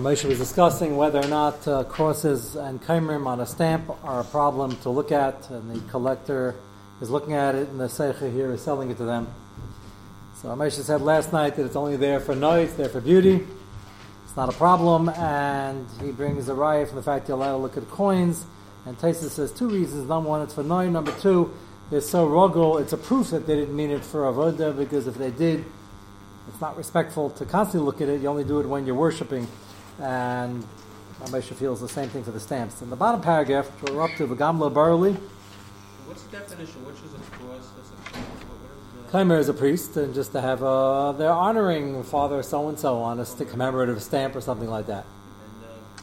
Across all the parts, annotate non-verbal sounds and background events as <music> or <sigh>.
And Moshe was discussing whether or not uh, crosses and kaimrim on a stamp are a problem to look at, and the collector is looking at it, and the seicha here is selling it to them. So Moshe said last night that it's only there for noise, there for beauty. It's not a problem, and he brings a riot from the fact you're allowed to look at coins. And Taisa says two reasons. Number one, it's for noise. Number two, it's so ruggle, it's a proof that they didn't mean it for avodah, because if they did, it's not respectful to constantly look at it. You only do it when you're worshiping. And Moshe feels the same thing for the stamps. In the bottom paragraph, which we're up to, V'gamla Barley, What's the definition? Which is a cross? What's a cross? What is Kaimer is a priest, and just to have a, they're honoring Father so and so on a st- commemorative stamp or something like that.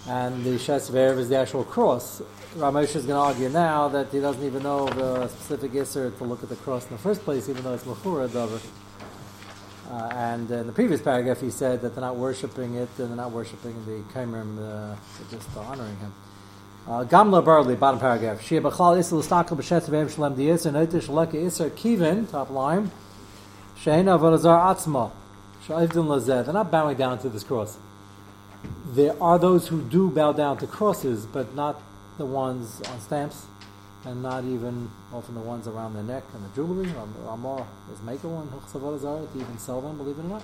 and, uh, And the Shesvev is the actual cross. Ramesh is going to argue now that he doesn't even know the specific Isser to look at the cross in the first place, even though it's Mechura Dover. Uh, and in the previous paragraph, he said that they're not worshiping it, and they're not worshiping the Kaimerim, uh, they're just honoring him. Uh, Gamla Barley, bottom paragraph. Shia Bechal Isel Stakel B'Shet Ve'em Shalem Di Isser Notish Leke Isser Kivin, top line. Sheina Avorazar Atzma. Sha'ivdin Lazeh. They're not bowing down to this cross. There are those who do bow down to crosses, but not the ones on stamps, and not even often the ones around the neck and the jewelry. Ramah is maker one Avorazar to even sell them, believe it or not.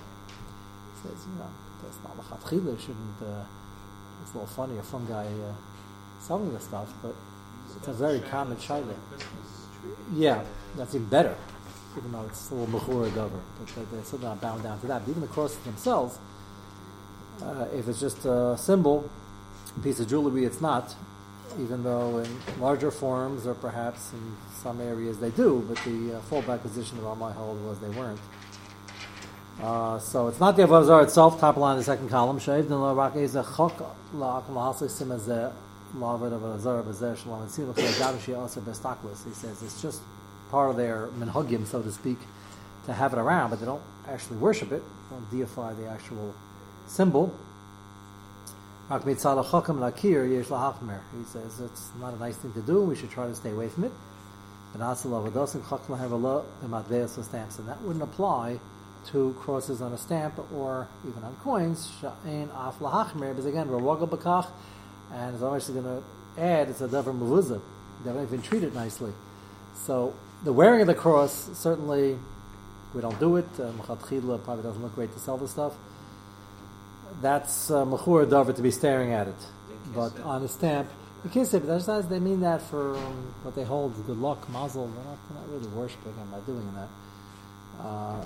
Says, you know, that's not Lachatchila, shouldn't, uh, it's a little funny, a fun guy, uh, selling the stuff, but it's a very common shaila. Yeah, that's even better, even though it's a little mechura dover. But they- they're still not bound down to that. But even the crosses themselves, uh, if it's just a symbol, a piece of jewelry, it's not. Even though in larger forms, or perhaps in some areas they do, but the uh, fallback position of Ramai held was they weren't. Uh, so it's not the Avodah itself, top line, the second column. Shaved and la rak is a chok la akum lahasli simazeh Lavid of Azar Bazar Shalom and Sinu Chayadavishi also Bestaklis. He says it's just part of their minhagim, so to speak, to have it around, but they don't actually worship it, don't deify the actual symbol. He says it's not a nice thing to do, we should try to stay away from it. And that wouldn't apply to crosses on a stamp or even on coins. Because again, rawaga bakach, and as I'm actually going to add, it's a davar mevuzah. They don't even treat it nicely. So the wearing of the cross, certainly, we don't do it. Uh, Mechatchila probably doesn't look great to sell the stuff. That's uh, mechur davar to be staring at it. But on a stamp, you can't say, but that's they mean that for um, what they hold, good luck, mazel. They're not, they're not really worshiping him by doing that. Uh,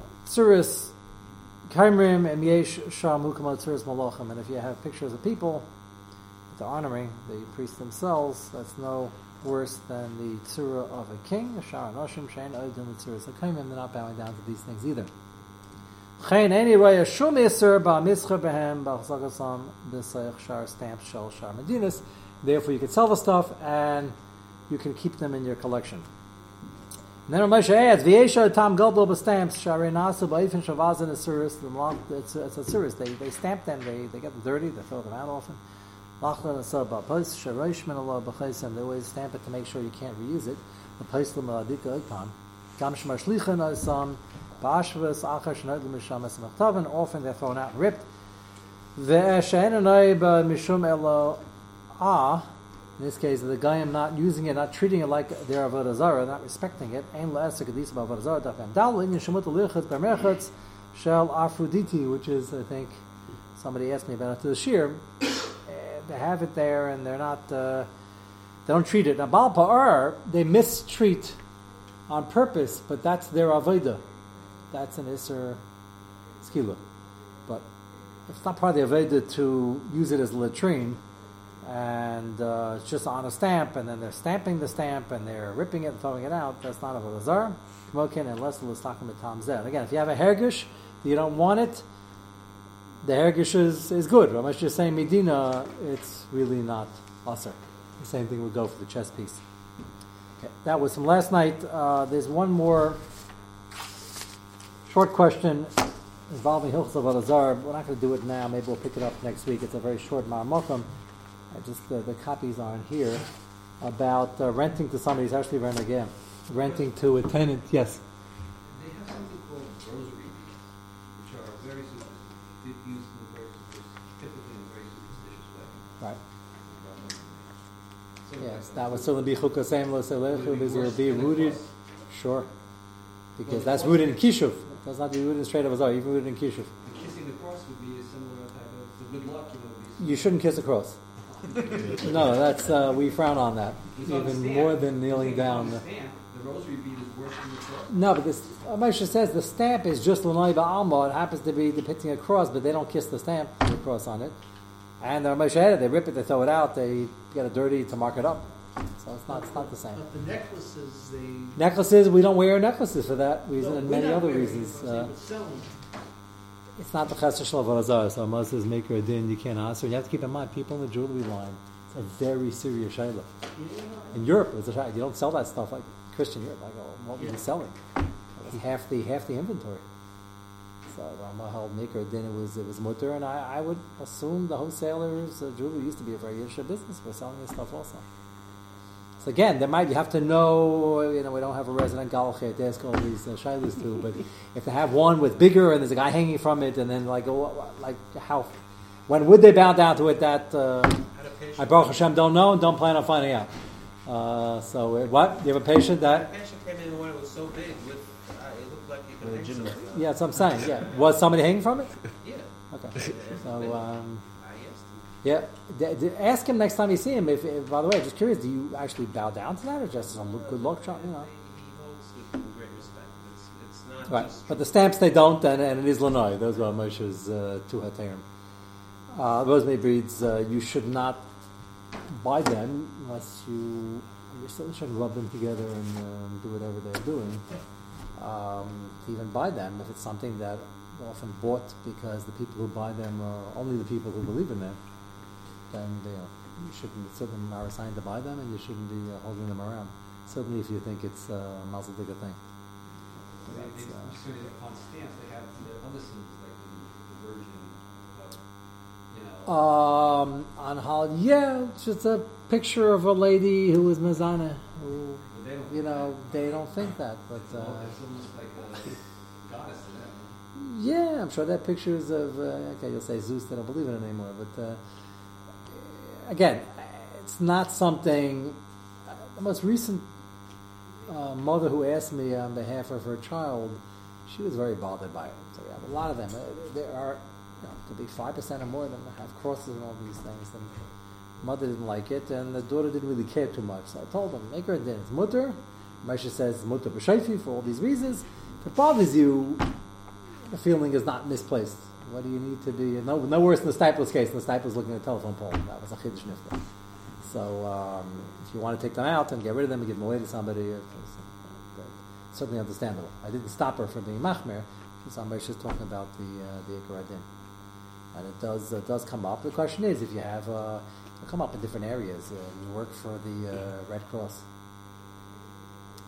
Kaimrim, and Yesh Shamu Kamot Tsuris Malachim. And if you have pictures of people, to honoring the priests themselves, that's no worse than the tzura of a king, a shar noshim shein odin the sakayim, they're not bowing down to these things either. Chayin anyway, a shum iser ba mischa behem ba chasagasam b'sayach shar stamp shel shar medinas. Therefore, you can sell the stuff and you can keep them in your collection. Then Moshe adds, "V'yesha tam gadol b'stamps sharei nasu ba'ifin shavazin asuris." It's it's a suris. They they stamp them. They they get them dirty. They throw them out often. Lachlan and Sabah. Post Sharosh Minallah B'chaysim. They always stamp it to make sure you can't reuse it. The them Adika Ikpan. Gam Shmar Shlichan Osam. Ba'ashvas Achar Shnot L'Mishamas Mechtavin. Often they're thrown out and ripped. Mishum Ah. In this case, the guy am not using it, not treating it like their avodah zarah, not respecting it. Ein la'esek hadis avodah zarah. Daf and dal in yeshemut l'irchet b'merchetz shel Aphrodite, which is, I think, somebody asked me about it to the shir <coughs> they have it there and they're not uh, they don't treat it. Now Baal Pa'ar, they mistreat on purpose, but that's their Aveda. That's an Isser Skila. But it's not part of the Aveda to use it as a latrine and uh, it's just on a stamp and then they're stamping the stamp and they're ripping it and throwing it out. That's not a Lazar. Kmokin unless the Listakim Tom Zeh. Again, if you have a Hergish, you don't want it, the Hergish is, is good. Ramesh just saying Medina, it's really not Aser. The same thing would go for the chess piece. Okay, that was from last night. Uh, there's one more short question involving Hilchos of. We're not going to do it now. Maybe we'll pick it up next week. It's a very short Ma'amokum. I just the, the copies aren't here about uh, renting to somebody. It's actually rent again. Renting to a tenant. Yes. They have something called rosary which are very used in the very super, typically in very Right. So Yes, that would certainly be chukasem lo selechu, because it would be rooted, sure. Because that's rooted in kishuv. Does not in straight up azar, even rooted in kishuv. Kissing the cross would be a similar type of the good luck, you know. You shouldn't kiss a cross. no, that's uh, we frown on that It's even more than kneeling down. the stamp. The rosary bead is worse than the cross. No, but this uh, Moshe says the stamp is just l'nai ba'alma. It happens to be depicting a cross, but they don't kiss the stamp, with the cross on it. And the Moshe had it. They rip it, they throw it out, they get it dirty to mark it up. So it's not, it's not the same. But the necklaces, they. Necklaces, we don't wear necklaces for that reason No, and many other reasons. Uh, it's not the chesed shel avodah so Moses maker a din you can't answer. You have to keep in mind, people in the jewelry line, it's a very serious shayla. In Europe, it's a shayla. You don't sell that stuff like Christian Europe. I go, what were you selling? It's half the half the inventory. So Rama held maker a din. It was it was mutter, and I, I would assume the wholesalers uh, jewelry used to be a very Yiddish business for selling this stuff also. So again, there might you have to know. You know, we don't have a resident galachet to ask all these uh, shilas to, but if they have one with bigger and there's a guy hanging from it, and then like oh, like how, when would they bow down to it? That uh, Had a patient. I Baruch Hashem don't know and don't plan on finding out. Uh, so uh, what? You have a patient The that? patient came in when it was so big with, uh, it looked like you could hang Legitimate. somebody. Yeah, that's what I'm saying. Yeah, was somebody hanging from it? Yeah. Okay. So um, I asked him. Yeah, D- d- ask him next time you see him. If, if by the way, just curious, do you actually bow down to that, or just some look- good luck shot? You know. Right, but the stamps they don't, and, and it is Lanoi. Those are Moshe's uh, two haterim. Uh, rosemary breeds, uh, you should not buy them unless you You're still should rub them together and um, do whatever they're doing. Um, to even buy them, if it's something that often bought because the people who buy them are only the people who believe in them, then they, uh, you shouldn't. Certain are assigned to buy them, and you shouldn't be uh, holding them around. Certainly, if you think it's uh, a mazel thing. They, they, That's, uh, so they- on stamps, they have the other like the, the Virgin, of, you know. Um, on holiday, yeah, it's just a picture of a lady who was Mazana. Who, you know, they don't think that, but uh, almost like a goddess to them. yeah, I'm sure that pictures of. Uh, okay, you'll say Zeus. They don't believe in it anymore, but uh, again, it's not something. The most recent uh, mother who asked me on behalf of her child, she was very bothered by it. So we have a lot of them. Uh, there are, you know, to be five percent or more of them have crosses and all these things. And mother didn't like it, and the daughter didn't really care too much. So I told them, make her a din. It's mutter. Moshe says mutter b'shayfi for all these reasons. If it bothers you, the feeling is not misplaced. What do you need to be? No, no worse than the Staples case. The Staples looking at a telephone pole. That was a chiddush nifta. So um, if you want to take them out and get rid of them and give them away to somebody, it's, it's certainly understandable. I didn't stop her from being machmer. I'm just talking about the uh, the Ikaradin. And it does uh, does come up. The question is if you have uh, come up in different areas. Uh, you work for the uh, Red Cross.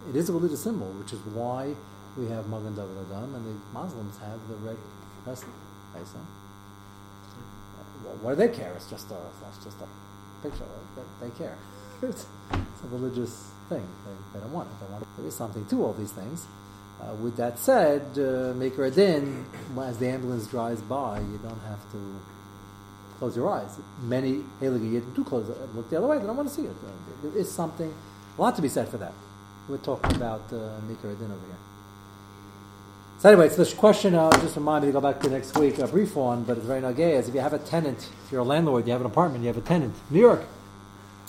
It is a religious symbol, which is why we have Magen David Adom, and the Muslims have the red crescent. So, uh, what do they care? It's just a that's just a picture. They, they care. it's, <laughs> it's a religious thing. They, they don't want it. They want it. There is something to all these things. Uh, with that said, uh, make a din as the ambulance drives by. You don't have to close your eyes. Many Haligi Yidden do close uh, look the other way. They don't want to see it. Uh, there is something, a lot to be said for that. We're talking about uh, Mikra Din over here. So anyway, it's this question, uh, just remind me to go back to next week, a brief one, but it's very nagay, is if you have a tenant, if you're a landlord, you have an apartment, you have a tenant, New York,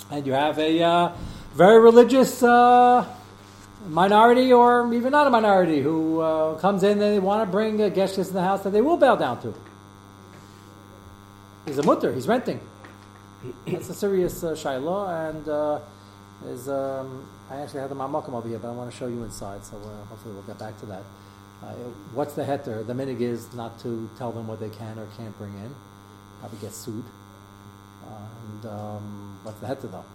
and you have a uh, very religious uh, minority or even not a minority who uh, comes in and they want to bring a guest in the house that they will bow down to. He's a mutter, he's renting. That's a serious uh, shiloh, and uh, is um, I actually have the mamakam over here, but I want to show you inside, so uh, hopefully we'll get back to that. Uh, what's the heter? The minig is not to tell them what they can or can't bring in. Probably get sued. and um, what's the heter though?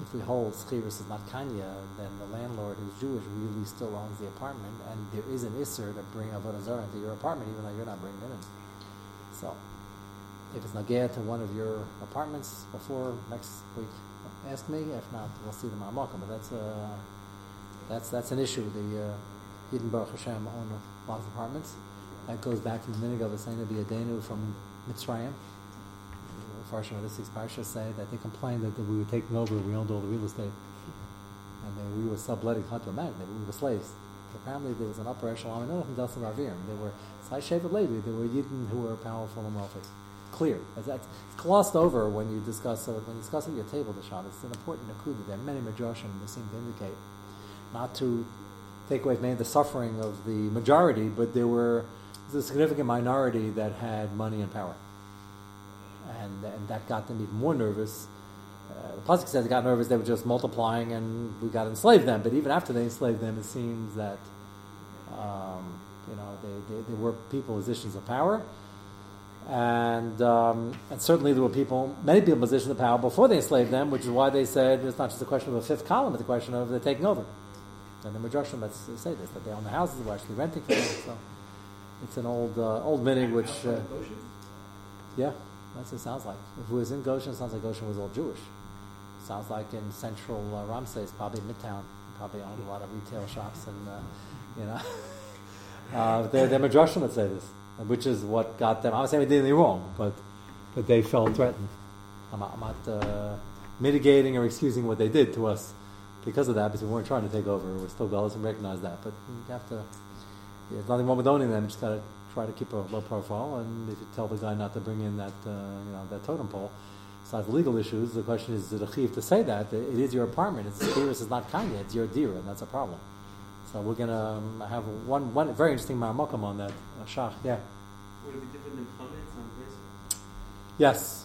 If we hold schiris is not kanya, then the landlord who's Jewish really still owns the apartment, and there is an isser to bring avodah zarah into your apartment, even though you're not bringing it in. So, if it's nagaya to one of your apartments before next week, ask me. If not, we'll see the ma'amakim. But that's uh, that's that's an issue. The uh, Eden Baruch Hashem own a lot of apartments. That goes back to the minig of a to a denu from Mitzrayim. Farshim of this week's parsha say that they complained that, we were taking over, we owned all the real estate, and then we were subletting Hunter Men, that we were slaves. Apparently, there was an upper echelon, and from Delson Avim. There were Sai Levi, there were Yidden who were powerful and wealthy. Clear. That's it's glossed over when you discuss uh, when you discuss at your table, Deshaun. It's an important akuda. There are many majoshim that seem to indicate not to take away from the suffering of the majority, but there were a significant minority that had money and power. And, and that got them even more nervous. Uh, the Pasuk says they got nervous, they were just multiplying and we got enslaved them. But even after they enslaved them, it seems that um, you know, they, they, they, were people in positions of power. And, um, and certainly there were people, many people in positions of power before they enslaved them, which is why they said it's not just a question of a fifth column, it's a question of they're taking over. And the Midrashim that say this, that they own the houses, they're actually renting for them. So it's an old uh, old minig, which uh, yeah, that's what it sounds like. If it was in Goshen, it sounds like Goshen was all Jewish. It Sounds like in central uh, Ramses, probably Midtown, probably owned a lot of retail shops, and uh, you know, <laughs> uh, they're Midrashim that say this, which is what got them. I'm not saying we did anything wrong, but but they felt threatened. I'm not, I'm not uh, mitigating or excusing what they did to us because of that, because we weren't trying to take over. We're still gullahs and recognize that. But you have to, there's nothing wrong with owning them. You just got to try to keep a low profile. And if you tell the guy not to bring in that, uh, you know, that totem pole, besides legal issues, the question is, is it a chiv to say that? It is your apartment. It's Kiris is not kanya. It's your dira, and that's a problem. So we're going to um, have one, one very interesting marmokam on that. Uh, Shach, yeah. Would it be different than comments on this? Yes,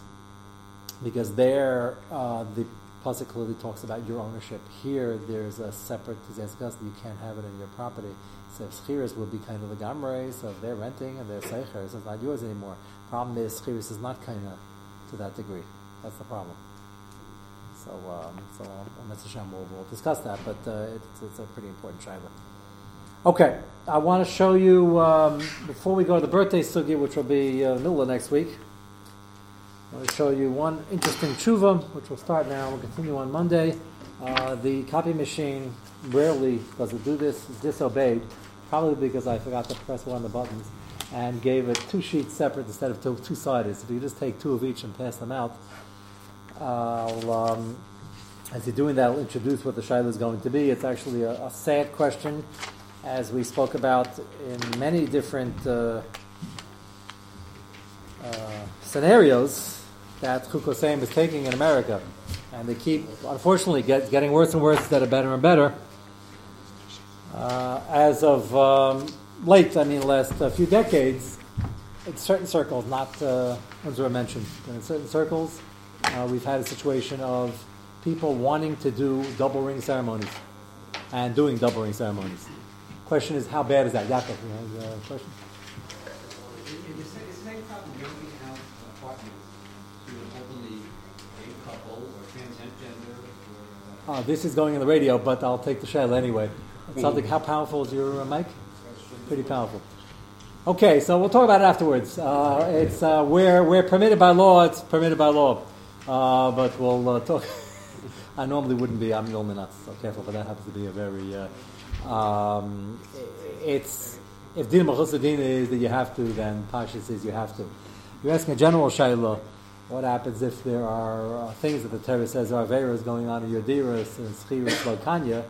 because there uh, the Pasuk clearly talks about your ownership. Here, there's a separate discuss you can't have it in your property. So schiris will be kind of the gamre, so if they're renting and they're seichers, it's not yours anymore. Problem is, schiris is not kind of to that degree. That's the problem. So, um, so Hashem will we'll discuss that, but uh, it's, it's, a pretty important shiloh. Okay, I want to show you um, before we go to the birthday sugi, which will be uh, Nula next week. I want to show you one interesting tshuva, which we'll start now. We'll continue on Monday. Uh, the copy machine rarely does it do this. It's disobeyed, probably because I forgot to press one of the buttons and gave it two sheets separate instead of two, two sided. So if you just take two of each and pass them out, I'll, um, as you're doing that, I'll introduce what the shaila is going to be. It's actually a, a, sad question, as we spoke about in many different uh, uh, scenarios that Chukosayim is taking in America. And they keep, unfortunately, get, getting worse and worse instead of better and better. Uh, as of um, late, I mean, last uh, few decades, in certain circles, not uh, ones were mentioned, but in certain circles, uh, we've had a situation of people wanting to do double ring ceremonies and doing double ring ceremonies. Question is, how bad is that? Yaakov, you have a question? Uh, this is going in the radio, but I'll take the shell anyway. Something. How powerful is your uh, mic? Pretty powerful. Okay, so we'll talk about it afterwards. Uh, it's uh, where we're permitted by law. It's permitted by law, uh, but we'll uh, talk. <laughs> I normally wouldn't be. I'm normally not so careful, but that happens to be a very. Um, it's if din din is that you have to, then Pasha says you have to. You're asking a general shayla what happens if there are uh, things that the Torah says are Averas going on in Yodiris and Schiris Lokanya?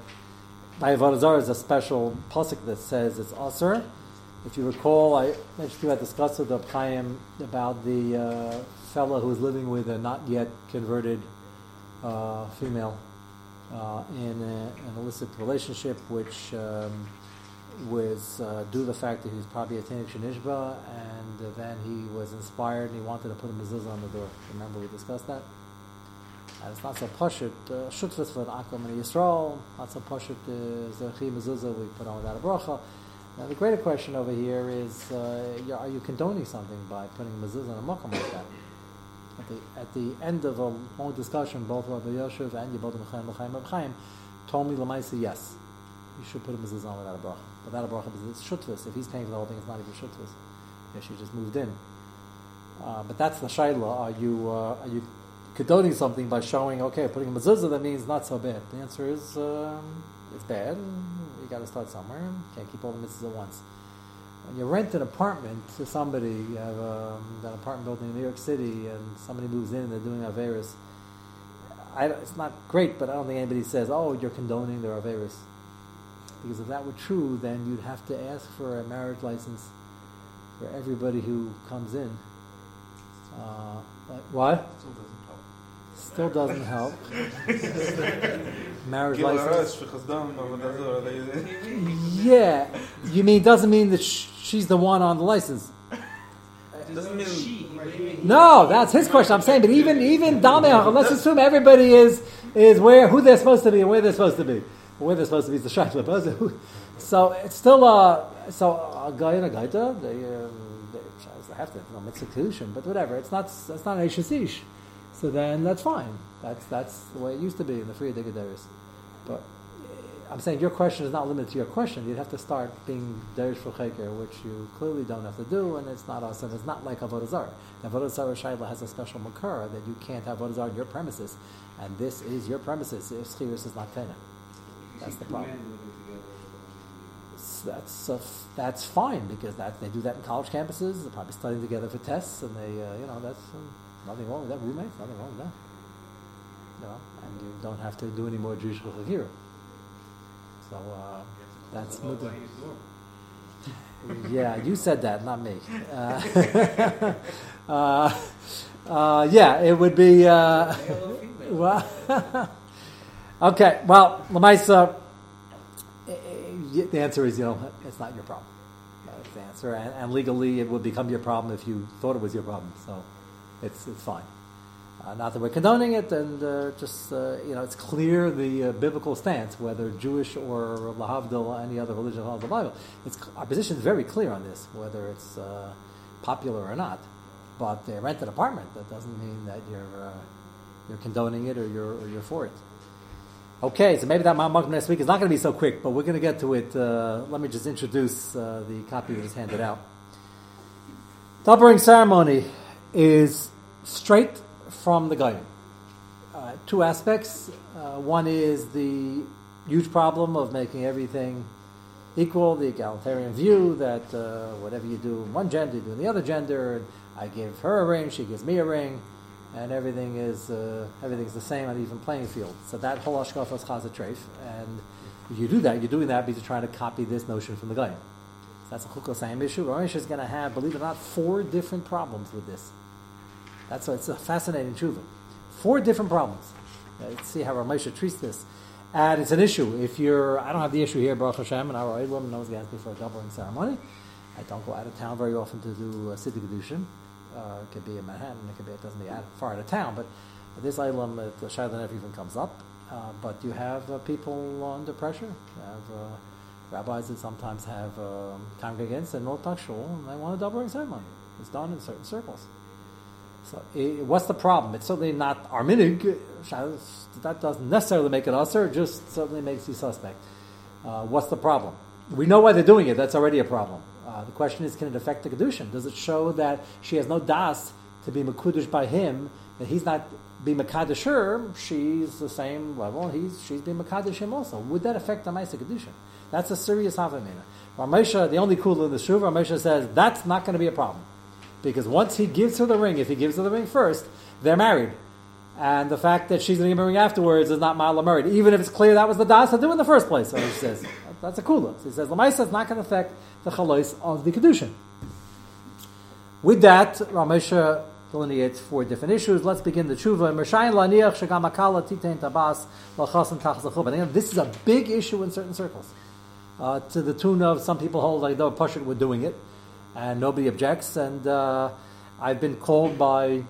By Avodah is a special pasuk that says it's Aser. If you recall, I mentioned you had discussed with the Chaim about the uh, fellow who was living with a not yet converted uh, female uh, in a, an illicit relationship, which um, was uh, due to the fact that he was probably a teenage Nishba, and uh, then he was inspired and he wanted to put a mezuzah on the door. Remember we discussed that? And it's not so pashut. Uh, Shutfus for Akum and Yisrael, not so pashut is the chi mezuzah we put on without a bracha. Now the greater question over here is, uh, are you condoning something by putting a mezuzah on a makam like that? At the, at the end of a long discussion, both Rabbi Yoshev and Yibod Chaim Chaim told me Lamaisa yes, you should put a mezuzah on without a bracha without a bracha because it's shutvis. If he's paying for the whole thing, it's not even shutvis. Yeah, she just moved in. Uh, but that's the shaila. Are you uh, are you condoning something by showing okay, putting a mezuzah that means not so bad? The answer is um, it's bad. You got to start somewhere. You can't keep all the mitzvahs at once. When you rent an apartment to somebody, you have um, an apartment building in New York City, and somebody moves in and they're doing Averis. I, it's not great, but I don't think anybody says, "Oh, you're condoning their Averis," Because if that were true, then you'd have to ask for a marriage license for everybody who comes in. Uh, like, what? Still doesn't help. marriage license. yeah, you mean doesn't mean that sh- she's the one on the license. No, that's his question. I'm saying, but even even Dameh, let's assume everybody is is where who they're supposed to be and where they're supposed to be. Where they're supposed to be is the shayla. <laughs> but So it's still a so a guy and a gaita they um, they, have to no mitzvah kedushin, but whatever. It's not it's not an ish So then that's fine. That's that's the way it used to be in the free digaderis. But eh, I'm saying your question is not limited to your question. You'd have to start being derish for cheker, which you clearly don't have to do, and it's not us, and it's not like avodah zarah. Avodah zarah shaila has a special makara that you can't have avodah on your premises, and this is your premises if is not tena. That's the problem. That's uh, that's fine because that they do that in college campuses. They're probably studying together for tests, and they uh, you know that's um, nothing wrong with that. Roommates, nothing wrong with that. You know, and you don't have to do any more Jewish chakira. So uh, that's mutter. <laughs> Yeah, you said that, not me. Uh, <laughs> uh, uh, yeah, it would be. Uh, <laughs> well, okay, well, Lamaisa, eh, the answer is, you know, it's not your problem. That's the answer. And, and legally, it would become your problem if you thought it was your problem. So it's, it's fine. Uh, not that we're condoning it, and uh, just, uh, you know, it's clear the uh, biblical stance, whether Jewish or Lahavdil, any other religion of the Bible. It's, our position is very clear on this, whether it's uh, popular or not. But they rent an apartment. That doesn't mean that you're, uh, you're condoning it or you're, or you're for it. Okay, so maybe that Ma'amak next week is not going to be so quick, but we're going to get to it. Uh, let me just introduce uh, the copy we just handed out. Doubling ceremony is straight from the Goyim. Uh, two aspects. Uh, one is the huge problem of making everything equal, the egalitarian view that uh, whatever you do in one gender, you do in the other gender. and I give her a ring, she gives me a ring, and everything is uh, everything's the same on even playing field. So that whole hashkafa is chazat and if you do that, you're doing that because you're trying to copy this notion from the Goyim. So that's a chukos issue. Ramesh is going to have, believe it or not, four different problems with this. That's it's a fascinating tshuva. Four different problems. Uh, Let's see how Ramesh treats this. And it's an issue. If you're, I don't have the issue here, Baruch Hashem, and our woman knows the answer for a doubling ceremony. I don't go out of town very often to do uh, Siddhi Kedushin. Uh, it could be in Manhattan, it could be, it doesn't be out, far out of town, but this item, the Shiloh never even comes up. Uh, but you have uh, people under pressure. You have uh, rabbis that sometimes have um, congregants in North Shul, and they want a doubling ceremony. It's done in certain circles. So, i what's the problem? It's certainly not our minig. That doesn't necessarily make it usher. It just certainly makes you suspect. Uh, what's the problem? We know why they're doing it. That's already a problem. Uh, the question is, can it affect the kedushin? Does it show that she has no das to be mekudesh by him? That he's not be mekadesh her? She's the same level. He's she's being mekadesh him also. Would that affect the ma'aseh kedushin? That's a serious havamina. Ramesha, the only cool in the shuv, Ramesha says that's not going to be a problem. Because once he gives her the ring, if he gives her the ring first, they're married. And the fact that she's going to give him a ring afterwards is not ma'ala married, even if it's clear that was the das to do in the first place. So he says that's a kula. So he says lamaisa is not going to affect the chalois of the kedushin. With that, Ramesha delineates four different issues. Let's begin the tshuva. This is a big issue in certain circles. Uh, to the tune of some people hold like though Pashut were doing it, and nobody objects. And uh, I've been called by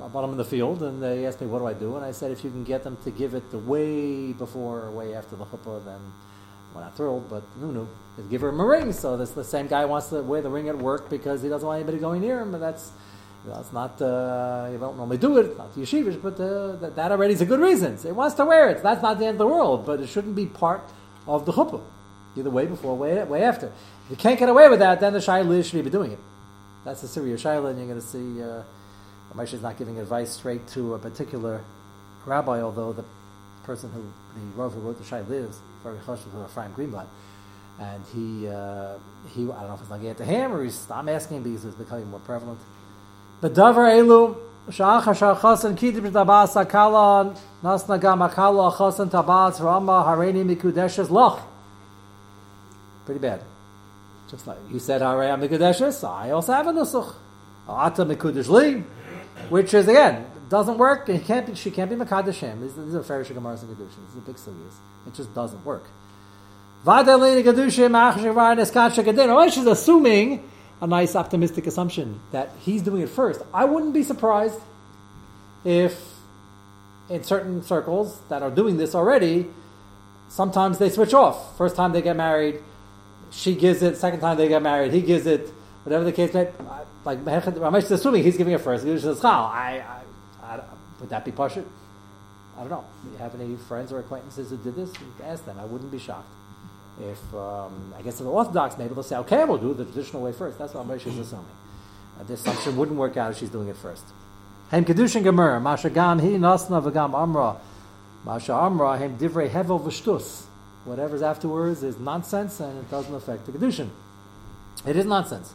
about them in the field, and they asked me what do I do, and I said if you can get them to give it the way before or way after the chuppah, then we're not thrilled. But no, no, just give her a ring. So this the same guy wants to wear the ring at work because he doesn't want anybody going near him, but that's. That's not, uh, you don't normally do it, It's not yeshivish, but uh, that, that already is a good reason. So he wants to wear it. That's not the end of the world, but it shouldn't be part of the chuppah. Either way before, way, way after. If you can't get away with that, then the Shaila should be doing it. That's the serious Shaila, and you're going to see uh, Ramesh is not giving advice straight to a particular rabbi, although the person who, the Rav who wrote the Shaila is very chashuv to Ephraim Greenblatt. and he uh, he I don't know if it's get to him or he's I'm asking because it's becoming more prevalent. But davar elu sha'acha sha'chasan kidib tabas akala nasna gam akala chasan tabas rama hareni mikudeshes loch. Pretty bad. Just like you said, Hare Amikudeshes, I also have a Nusach. Ata Mikudesh Li, which is again doesn't work. He can't be, she can't be Makadesh Him. These, these are Farish Gemaras and Kedushin. This is a big sugyas. It just doesn't work. Vadalini Kedushim. Oh, she's assuming a nice optimistic assumption that he's doing it first. I wouldn't be surprised if in certain circles that are doing this already, sometimes they switch off. First time they get married, she gives it. Second time they get married, he gives it. Whatever the case may, be like Ramesh is assuming he's giving it first. I, I, would that be pashut? I don't know. Do you have any friends or acquaintances who did this? Ask them. I wouldn't be shocked. If um, I guess in the Orthodox, maybe they'll say, "Okay, we'll do it the traditional way first. That's what Ramesh is assuming. Uh, this assumption wouldn't work out if she's doing it first. Hem kedushin gemer, masha gam hi nasna v'gam amra, masha amra hem divrei hevel v'shtus whatever's afterwards is nonsense and it doesn't affect the Kedushin. It is nonsense.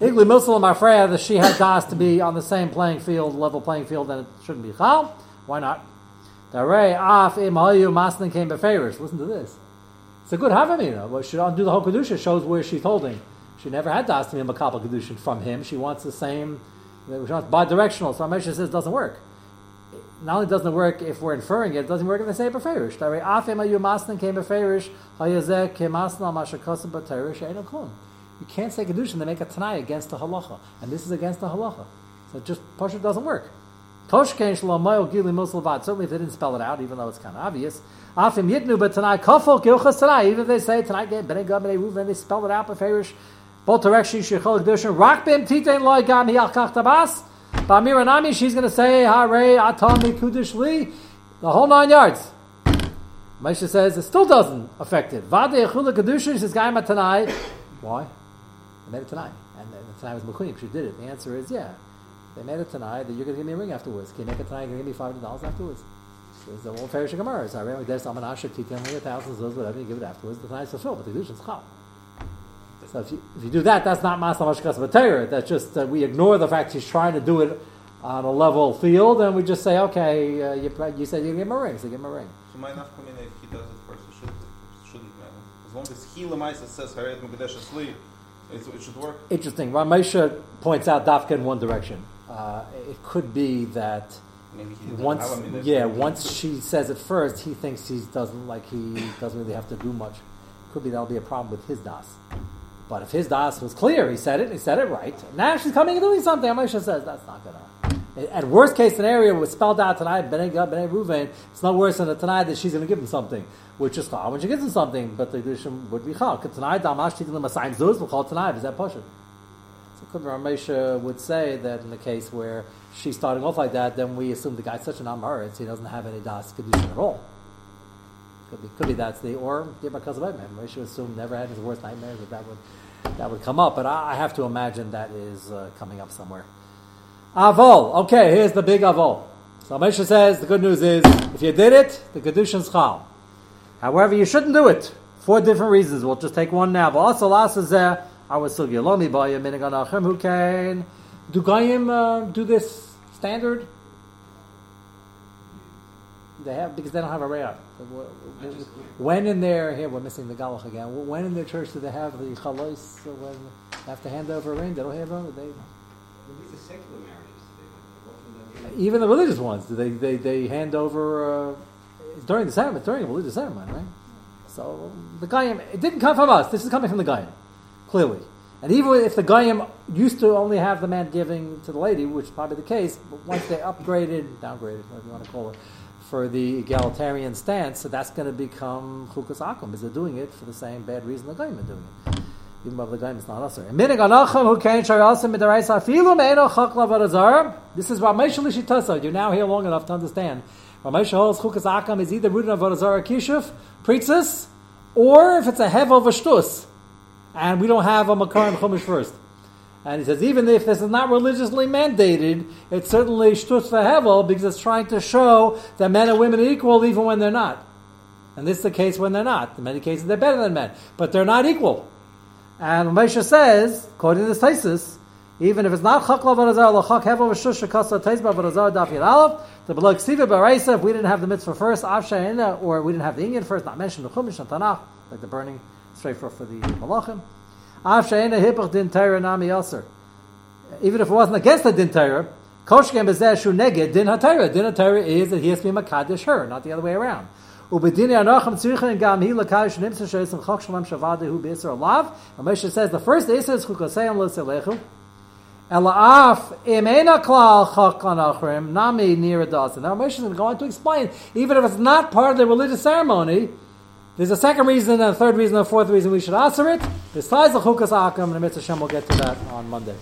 Igli Milsa Mafreya that she had das to be on the same playing field, level playing field, and it shouldn't be chal. Why not? Darei af im hayu masnin came beferish. Listen to this. It's a good havamina. But she don't do the whole kedusha. Shows where she's holding. She never had das to be a makabel kedusha from him. She wants the same bi-directional. So Ramesha says it doesn't work. Not only doesn't work if we're inferring it, it doesn't work if they say beferish. Darei af im hayu masnin came beferish hayazeh kemasna mashakosim b'terish ain't klum. You can't say kedushin to make a tanai against the halacha, and this is against the halacha. So just pasha doesn't work. Toshkein shlomayel gili muslavad. Certainly, if they didn't spell it out, even though it's kind of obvious. Afim yitnu, but tanai kafel gilchas tanai. Even if they say tanai get bnei gab bnei ruven, they spell it out beferish. Both directions shechol kedushin. Rak bim titein loy gam yalkach tabas. Bamir anami, she's going to say hare atami kudish li, the whole nine yards. Moshe says it still doesn't affect it. Vade echula kedushin. She says gaim tanai. Why? Made it tanai. And the tanai was McQueen, she did it. The answer is yeah. They made it tanai that you're going to give me a ring afterwards. Can you make? You're going to give me $500 afterwards. It's the whole Farish Gemara. So I remember there's some Ashik, Titan, thousands, those, whatever, you give it afterwards. The tanai's fulfilled, but the Kedushin's Chal. So if you, if you do that, that's not Masna Mashkas B'Teir. That's just uh, we ignore the fact he's trying to do it on a level field, and we just say, okay, uh, you, you said you give him a ring, so give him a ring. So my nafkamina, if he does it first, it, should, shouldn't matter. As long as he lemaisa says Haret Mukadesh Asli, it should work. Interesting. Ramesha points out Dafka in one direction. Uh, it could be that once, yeah, once she says it first, he thinks he doesn't like he doesn't really have to do much. Could be that'll be a problem with his das. But if his das was clear, he said it, he said it right. Now she's coming and doing something. Ramesha says that's not gonna. At worst case scenario, it was spelled out tanai, Bnei Gad, Ruvain. It's no worse than a tanai that she's going to give him something, which is chal when she gives him something. But the Kedushin would be chal. Tanai, Damash them assign zuz, we'll call tanai. Is that pushing? So Ramesha would say that in the case where she's starting off like that, then we assume the guy's such an amaretz, he doesn't have any das Kedushin at all. Could be, could be that's the or because of Edman. Ramesha assumed never had his worst nightmares that that would that would come up. But I, I have to imagine that is uh, coming up somewhere. Avol. Okay, here's the big avol. So Moshe says the good news is if you did it, the kedushin's chal. However, you shouldn't do it for different reasons. We'll just take one now. Who can do gayim uh, do this standard. They have because they don't have a rayah. When in their here we're missing the galach again. When in their church do they have the chalos? When they have to hand over a ring, they don't have them. They even the religious ones, they they, they hand over uh, during the ceremony, during a religious ceremony, right? So the Goyim, it didn't come from us. This is coming from the Goyim, clearly. And even if the Goyim used to only have the man giving to the lady, which is probably the case, but once they upgraded, downgraded, whatever you want to call it, for the egalitarian stance, so that's going to become chukas akum, Is they're doing it for the same bad reason the Goyim are doing it. Even above the game, it's not usher. Minig anachim who can't share asim midaraisa afilu me'eno chakla v'razar. This is Ramesh Lishitasa. You're now here long enough to understand. Ramesh holds chukas akam is either rooted on v'razar kishuf, pritzis, or if it's a hevel v'shtus. And we don't have a makar and chumash first. And he says, even if this is not religiously mandated, it's certainly shtus v'hevel because it's trying to show that men and women are equal even when they're not. And this is the case when they're not. In many cases, they're better than men, but they're not equal. And Moshe says, according to this thesis, even if it's not chakla v'razar, lachak hevel v'shush shekasa teisba v'razar daf yid aleph, the below ksiva b'reisa, if we didn't have the mitzvah first, avshayina, or we didn't have the Indian first, not mentioned the chumash and tanach, like the burning straight for for the malachim. Avshayina hipach din Torah nami yaser. Even if it wasn't against the din Torah, koshkem bezeh shu neged din ha-Torah. Din ha-Torah is that he has to be makadish her, not the other way around. Ubedini anachim tzrichen gam hi lakadosh nimsa sheisem chok shalem shavade hu b'isr alav. And Moshe says the first isra is chukoseyam l'selechu. Ela'af im ena klal chok anachrim nami nira dasan. Now Moshe is going to explain, even if it's not part of the religious ceremony, there's a second reason, and a third reason, and a fourth reason we should answer it. Besides the chukas akam, and the mitzvah Shem, we'll get to that on Monday.